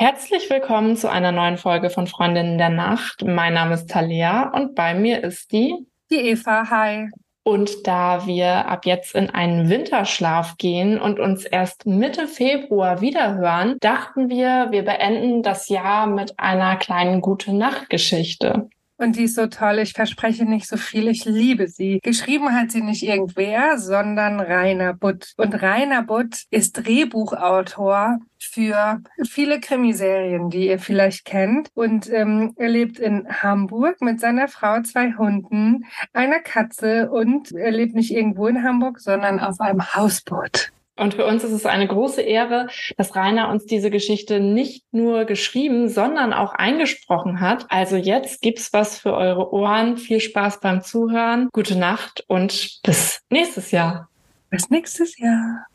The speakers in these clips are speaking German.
Herzlich willkommen zu einer neuen Folge von Freundinnen der Nacht. Mein Name ist Talia und bei mir ist die. Die Eva, hi. Und da wir ab jetzt in einen Winterschlaf gehen und uns erst Mitte Februar wiederhören, dachten wir, wir beenden das Jahr mit einer kleinen Gute Nacht Geschichte. Und die ist so toll. Ich verspreche nicht so viel. Ich liebe sie. Geschrieben hat sie nicht irgendwer, sondern Rainer Butt. Und Rainer Butt ist Drehbuchautor für viele Krimiserien, die ihr vielleicht kennt. Und ähm, er lebt in Hamburg mit seiner Frau, zwei Hunden, einer Katze und er lebt nicht irgendwo in Hamburg, sondern auf einem Hausboot. Und für uns ist es eine große Ehre, dass Rainer uns diese Geschichte nicht nur geschrieben, sondern auch eingesprochen hat. Also jetzt gibt's was für eure Ohren. Viel Spaß beim Zuhören. Gute Nacht und bis nächstes Jahr. Bis nächstes Jahr.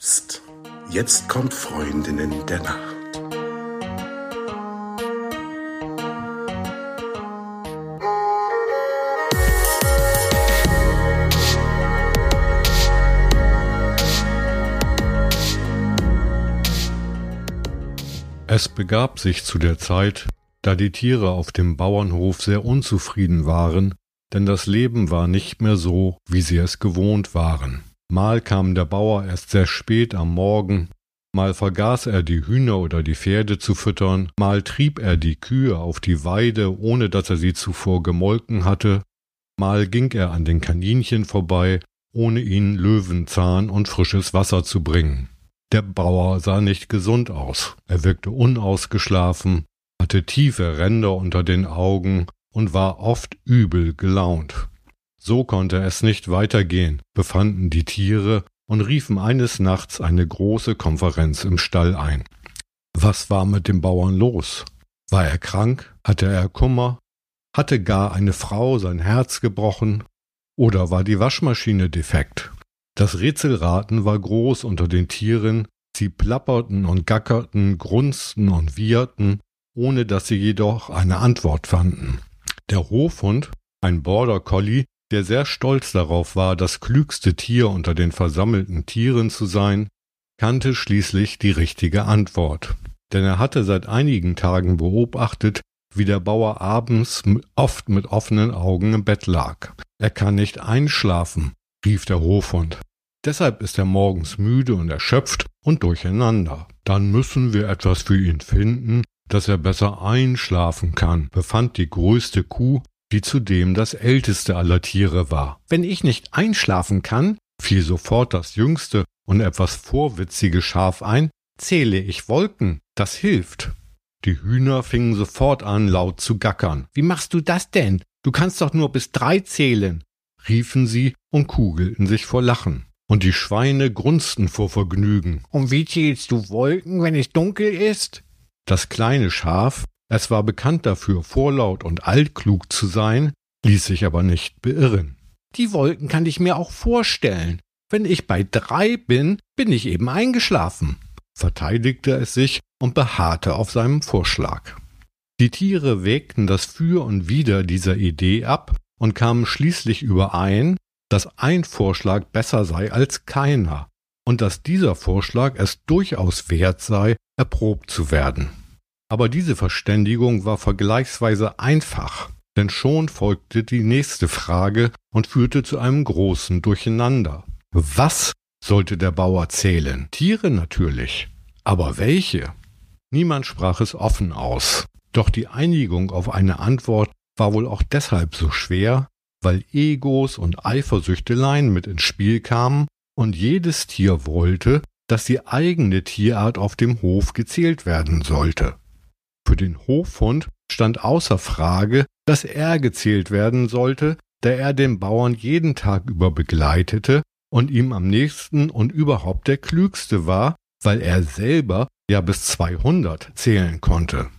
Jetzt kommt Freundinnen der Nacht. Es begab sich zu der Zeit, da die Tiere auf dem Bauernhof sehr unzufrieden waren, denn das Leben war nicht mehr so, wie sie es gewohnt waren. Mal kam der Bauer erst sehr spät am Morgen, mal vergaß er die Hühner oder die Pferde zu füttern, mal trieb er die Kühe auf die Weide, ohne dass er sie zuvor gemolken hatte, mal ging er an den Kaninchen vorbei, ohne ihnen Löwenzahn und frisches Wasser zu bringen. Der Bauer sah nicht gesund aus. Er wirkte unausgeschlafen, hatte tiefe Ränder unter den Augen und war oft übel gelaunt. So konnte es nicht weitergehen, befanden die Tiere und riefen eines Nachts eine große Konferenz im Stall ein. Was war mit dem Bauern los? War er krank? Hatte er Kummer? Hatte gar eine Frau sein Herz gebrochen? Oder war die Waschmaschine defekt? Das Rätselraten war groß unter den Tieren, sie plapperten und gackerten, grunzten und wieherten, ohne dass sie jedoch eine Antwort fanden. Der Hofhund, ein Border Collie, der sehr stolz darauf war, das klügste Tier unter den versammelten Tieren zu sein, kannte schließlich die richtige Antwort. Denn er hatte seit einigen Tagen beobachtet, wie der Bauer abends oft mit offenen Augen im Bett lag. Er kann nicht einschlafen, rief der Hofhund. Deshalb ist er morgens müde und erschöpft und durcheinander. Dann müssen wir etwas für ihn finden, dass er besser einschlafen kann, befand die größte Kuh, die zudem das älteste aller Tiere war. Wenn ich nicht einschlafen kann, fiel sofort das jüngste und etwas vorwitzige Schaf ein, zähle ich Wolken, das hilft. Die Hühner fingen sofort an, laut zu gackern. Wie machst du das denn? Du kannst doch nur bis drei zählen, riefen sie und kugelten sich vor Lachen. Und die Schweine grunzten vor Vergnügen. Und wie zählst du Wolken, wenn es dunkel ist? Das kleine Schaf, es war bekannt dafür, vorlaut und altklug zu sein, ließ sich aber nicht beirren. Die Wolken kann ich mir auch vorstellen. Wenn ich bei drei bin, bin ich eben eingeschlafen, verteidigte es sich und beharrte auf seinem Vorschlag. Die Tiere wägten das Für und Wider dieser Idee ab und kamen schließlich überein, dass ein Vorschlag besser sei als keiner und dass dieser Vorschlag es durchaus wert sei, erprobt zu werden. Aber diese Verständigung war vergleichsweise einfach, denn schon folgte die nächste Frage und führte zu einem großen Durcheinander. Was sollte der Bauer zählen? Tiere natürlich. Aber welche? Niemand sprach es offen aus. Doch die Einigung auf eine Antwort war wohl auch deshalb so schwer, weil Egos und Eifersüchteleien mit ins Spiel kamen und jedes Tier wollte, dass die eigene Tierart auf dem Hof gezählt werden sollte. Für den Hofhund stand außer Frage, dass er gezählt werden sollte, da er den Bauern jeden Tag über begleitete und ihm am nächsten und überhaupt der klügste war, weil er selber ja bis 200 zählen konnte.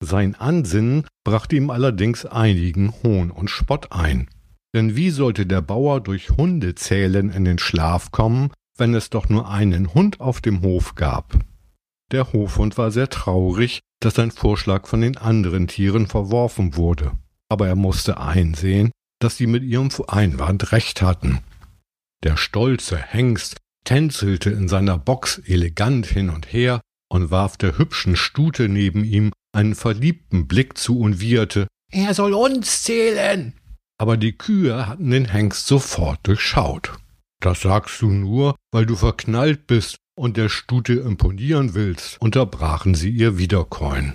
Sein Ansinnen brachte ihm allerdings einigen Hohn und Spott ein. Denn wie sollte der Bauer durch Hundezählen in den Schlaf kommen, wenn es doch nur einen Hund auf dem Hof gab? Der Hofhund war sehr traurig, dass sein Vorschlag von den anderen Tieren verworfen wurde. Aber er musste einsehen, dass sie mit ihrem Einwand recht hatten. Der stolze Hengst tänzelte in seiner Box elegant hin und her, und warf der hübschen Stute neben ihm einen verliebten Blick zu und wieherte, er soll uns zählen. Aber die Kühe hatten den Hengst sofort durchschaut. Das sagst du nur, weil du verknallt bist und der Stute imponieren willst, unterbrachen sie ihr Wiederkäuen.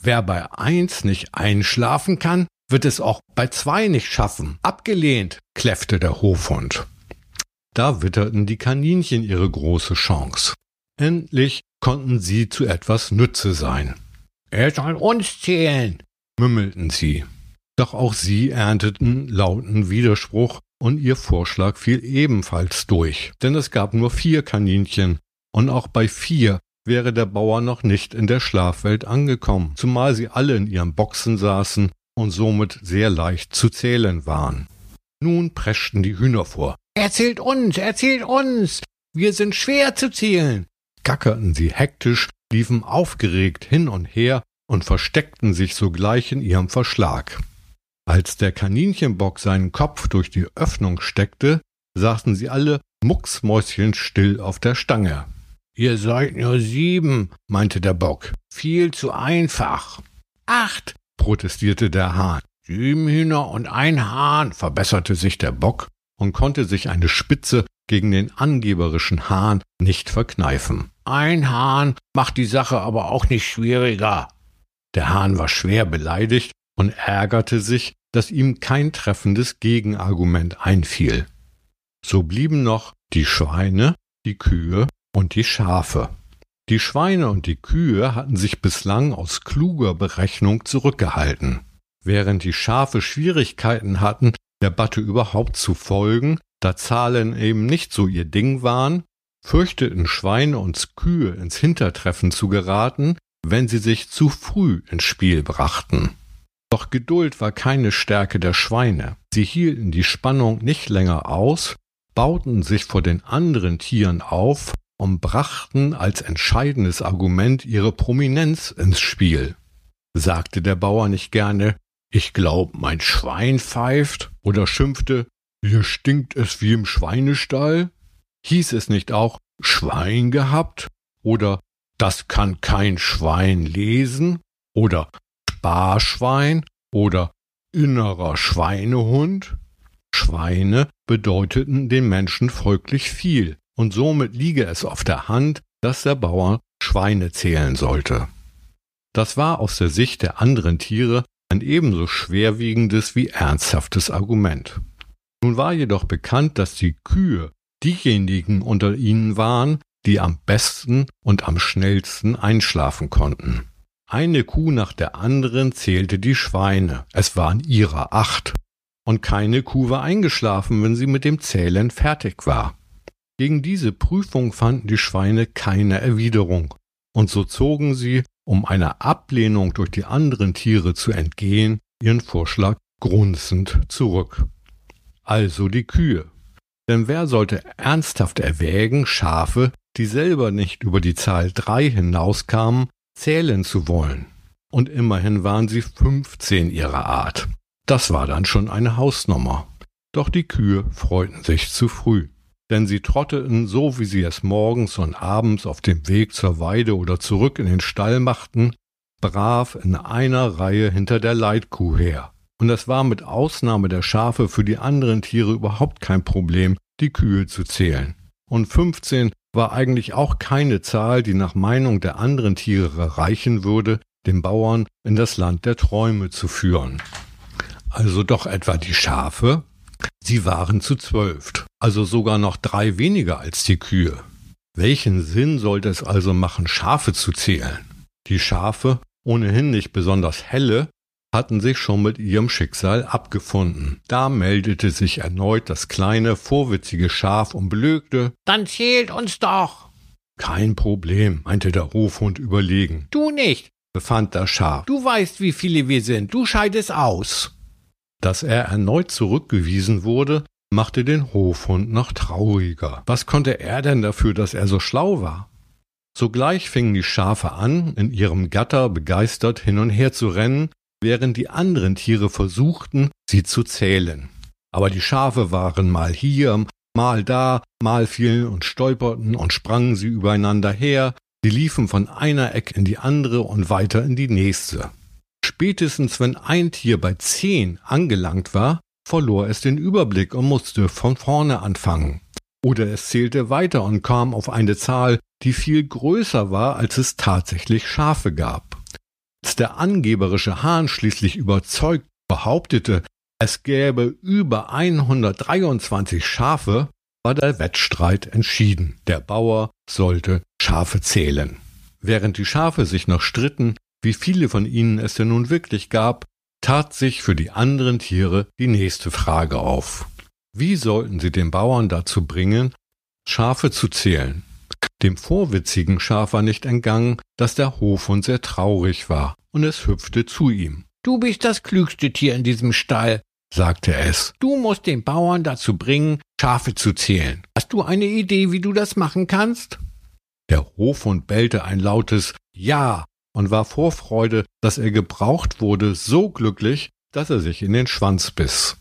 Wer bei eins nicht einschlafen kann, wird es auch bei zwei nicht schaffen. Abgelehnt, kläffte der Hofhund. Da witterten die Kaninchen ihre große Chance. Endlich konnten sie zu etwas Nütze sein. Er soll uns zählen, mümmelten sie. Doch auch sie ernteten lauten Widerspruch und ihr Vorschlag fiel ebenfalls durch, denn es gab nur vier Kaninchen, und auch bei vier wäre der Bauer noch nicht in der Schlafwelt angekommen, zumal sie alle in ihren Boxen saßen und somit sehr leicht zu zählen waren. Nun preschten die Hühner vor. Erzählt uns, erzählt uns! Wir sind schwer zu zählen! gackerten sie hektisch, liefen aufgeregt hin und her und versteckten sich sogleich in ihrem Verschlag. Als der Kaninchenbock seinen Kopf durch die Öffnung steckte, saßen sie alle mucksmäuschenstill auf der Stange. Ihr seid nur sieben, meinte der Bock. Viel zu einfach. Acht, protestierte der Hahn. Sieben Hühner und ein Hahn, verbesserte sich der Bock und konnte sich eine Spitze gegen den angeberischen Hahn nicht verkneifen. Ein Hahn macht die Sache aber auch nicht schwieriger. Der Hahn war schwer beleidigt und ärgerte sich, dass ihm kein treffendes Gegenargument einfiel. So blieben noch die Schweine, die Kühe und die Schafe. Die Schweine und die Kühe hatten sich bislang aus kluger Berechnung zurückgehalten. Während die Schafe Schwierigkeiten hatten, der Batte überhaupt zu folgen, da Zahlen eben nicht so ihr Ding waren, fürchteten Schweine und Kühe ins Hintertreffen zu geraten, wenn sie sich zu früh ins Spiel brachten. Doch Geduld war keine Stärke der Schweine. Sie hielten die Spannung nicht länger aus, bauten sich vor den anderen Tieren auf und brachten als entscheidendes Argument ihre Prominenz ins Spiel. Sagte der Bauer nicht gerne, ich glaub, mein Schwein pfeift, oder schimpfte, hier stinkt es wie im Schweinestall? Hieß es nicht auch Schwein gehabt? Oder das kann kein Schwein lesen? Oder Sparschwein? Oder innerer Schweinehund? Schweine bedeuteten den Menschen folglich viel, und somit liege es auf der Hand, dass der Bauer Schweine zählen sollte. Das war aus der Sicht der anderen Tiere ein ebenso schwerwiegendes wie ernsthaftes Argument. Nun war jedoch bekannt, dass die Kühe diejenigen unter ihnen waren, die am besten und am schnellsten einschlafen konnten. Eine Kuh nach der anderen zählte die Schweine, es waren ihrer acht, und keine Kuh war eingeschlafen, wenn sie mit dem Zählen fertig war. Gegen diese Prüfung fanden die Schweine keine Erwiderung, und so zogen sie, um einer Ablehnung durch die anderen Tiere zu entgehen, ihren Vorschlag grunzend zurück. Also die Kühe. Denn wer sollte ernsthaft erwägen, Schafe, die selber nicht über die Zahl drei hinauskamen, zählen zu wollen? Und immerhin waren sie fünfzehn ihrer Art. Das war dann schon eine Hausnummer. Doch die Kühe freuten sich zu früh denn sie trotteten so, wie sie es morgens und abends auf dem Weg zur Weide oder zurück in den Stall machten, brav in einer Reihe hinter der Leitkuh her. Und es war mit Ausnahme der Schafe für die anderen Tiere überhaupt kein Problem, die Kühe zu zählen. Und 15 war eigentlich auch keine Zahl, die nach Meinung der anderen Tiere reichen würde, den Bauern in das Land der Träume zu führen. Also doch etwa die Schafe, Sie waren zu zwölf, also sogar noch drei weniger als die Kühe. Welchen Sinn sollte es also machen, Schafe zu zählen? Die Schafe, ohnehin nicht besonders helle, hatten sich schon mit ihrem Schicksal abgefunden. Da meldete sich erneut das kleine, vorwitzige Schaf und blökte, Dann zählt uns doch! Kein Problem, meinte der Hofhund überlegen. Du nicht, befand das Schaf. Du weißt, wie viele wir sind. Du scheidest aus. Dass er erneut zurückgewiesen wurde, machte den Hofhund noch trauriger. Was konnte er denn dafür, dass er so schlau war? Sogleich fingen die Schafe an, in ihrem Gatter begeistert hin und her zu rennen, während die anderen Tiere versuchten, sie zu zählen. Aber die Schafe waren mal hier, mal da, mal fielen und stolperten und sprangen sie übereinander her, Sie liefen von einer Ecke in die andere und weiter in die nächste. Spätestens wenn ein Tier bei zehn angelangt war, verlor es den Überblick und musste von vorne anfangen. Oder es zählte weiter und kam auf eine Zahl, die viel größer war, als es tatsächlich Schafe gab. Als der angeberische Hahn schließlich überzeugt behauptete, es gäbe über 123 Schafe, war der Wettstreit entschieden. Der Bauer sollte Schafe zählen. Während die Schafe sich noch stritten, wie viele von ihnen es denn nun wirklich gab, tat sich für die anderen Tiere die nächste Frage auf. Wie sollten sie den Bauern dazu bringen, Schafe zu zählen? Dem vorwitzigen Schaf war nicht entgangen, dass der Hofhund sehr traurig war, und es hüpfte zu ihm. Du bist das klügste Tier in diesem Stall, sagte es. Du musst den Bauern dazu bringen, Schafe zu zählen. Hast du eine Idee, wie du das machen kannst? Der Hofhund bellte ein lautes Ja und war vor Freude, dass er gebraucht wurde, so glücklich, dass er sich in den Schwanz biss.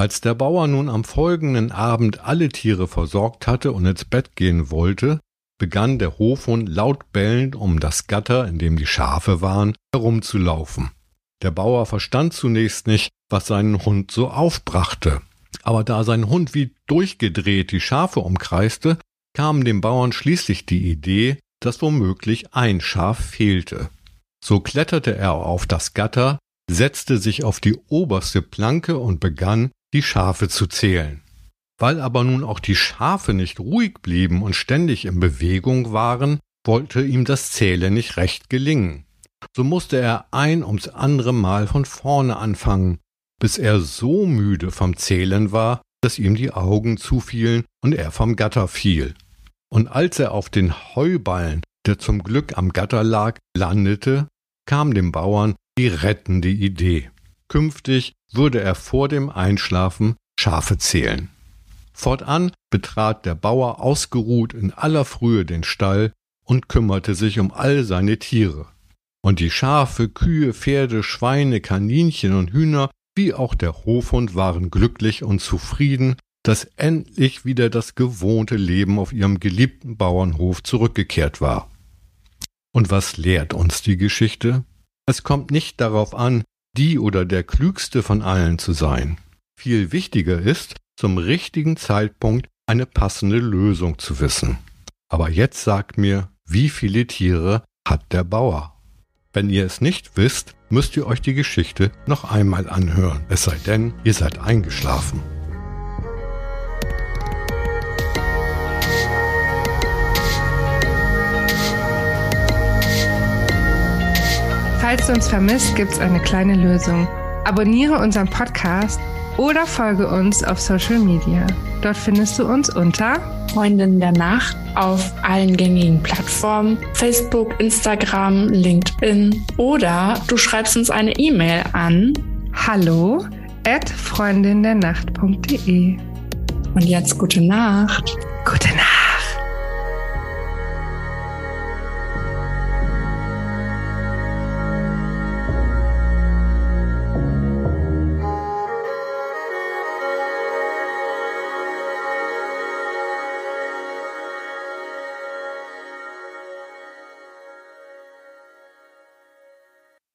Als der Bauer nun am folgenden Abend alle Tiere versorgt hatte und ins Bett gehen wollte, begann der Hofhund laut bellend um das Gatter, in dem die Schafe waren, herumzulaufen. Der Bauer verstand zunächst nicht, was seinen Hund so aufbrachte. Aber da sein Hund wie durchgedreht die Schafe umkreiste, kam dem Bauern schließlich die Idee, dass womöglich ein Schaf fehlte. So kletterte er auf das Gatter, setzte sich auf die oberste Planke und begann, die Schafe zu zählen. Weil aber nun auch die Schafe nicht ruhig blieben und ständig in Bewegung waren, wollte ihm das Zählen nicht recht gelingen. So musste er ein ums andere Mal von vorne anfangen, bis er so müde vom Zählen war, dass ihm die Augen zufielen und er vom Gatter fiel. Und als er auf den Heuballen, der zum Glück am Gatter lag, landete, kam dem Bauern die rettende Idee. Künftig würde er vor dem Einschlafen Schafe zählen. Fortan betrat der Bauer ausgeruht in aller Frühe den Stall und kümmerte sich um all seine Tiere. Und die Schafe, Kühe, Pferde, Schweine, Kaninchen und Hühner, wie auch der Hofhund waren glücklich und zufrieden dass endlich wieder das gewohnte Leben auf ihrem geliebten Bauernhof zurückgekehrt war. Und was lehrt uns die Geschichte? Es kommt nicht darauf an, die oder der klügste von allen zu sein. Viel wichtiger ist, zum richtigen Zeitpunkt eine passende Lösung zu wissen. Aber jetzt sagt mir, wie viele Tiere hat der Bauer? Wenn ihr es nicht wisst, müsst ihr euch die Geschichte noch einmal anhören, es sei denn, ihr seid eingeschlafen. Falls du uns vermisst, gibt es eine kleine Lösung. Abonniere unseren Podcast oder folge uns auf Social Media. Dort findest du uns unter Freundin der Nacht auf allen gängigen Plattformen, Facebook, Instagram, LinkedIn oder du schreibst uns eine E-Mail an hallo at freundindernacht.de. Und jetzt gute Nacht. Gute Nacht.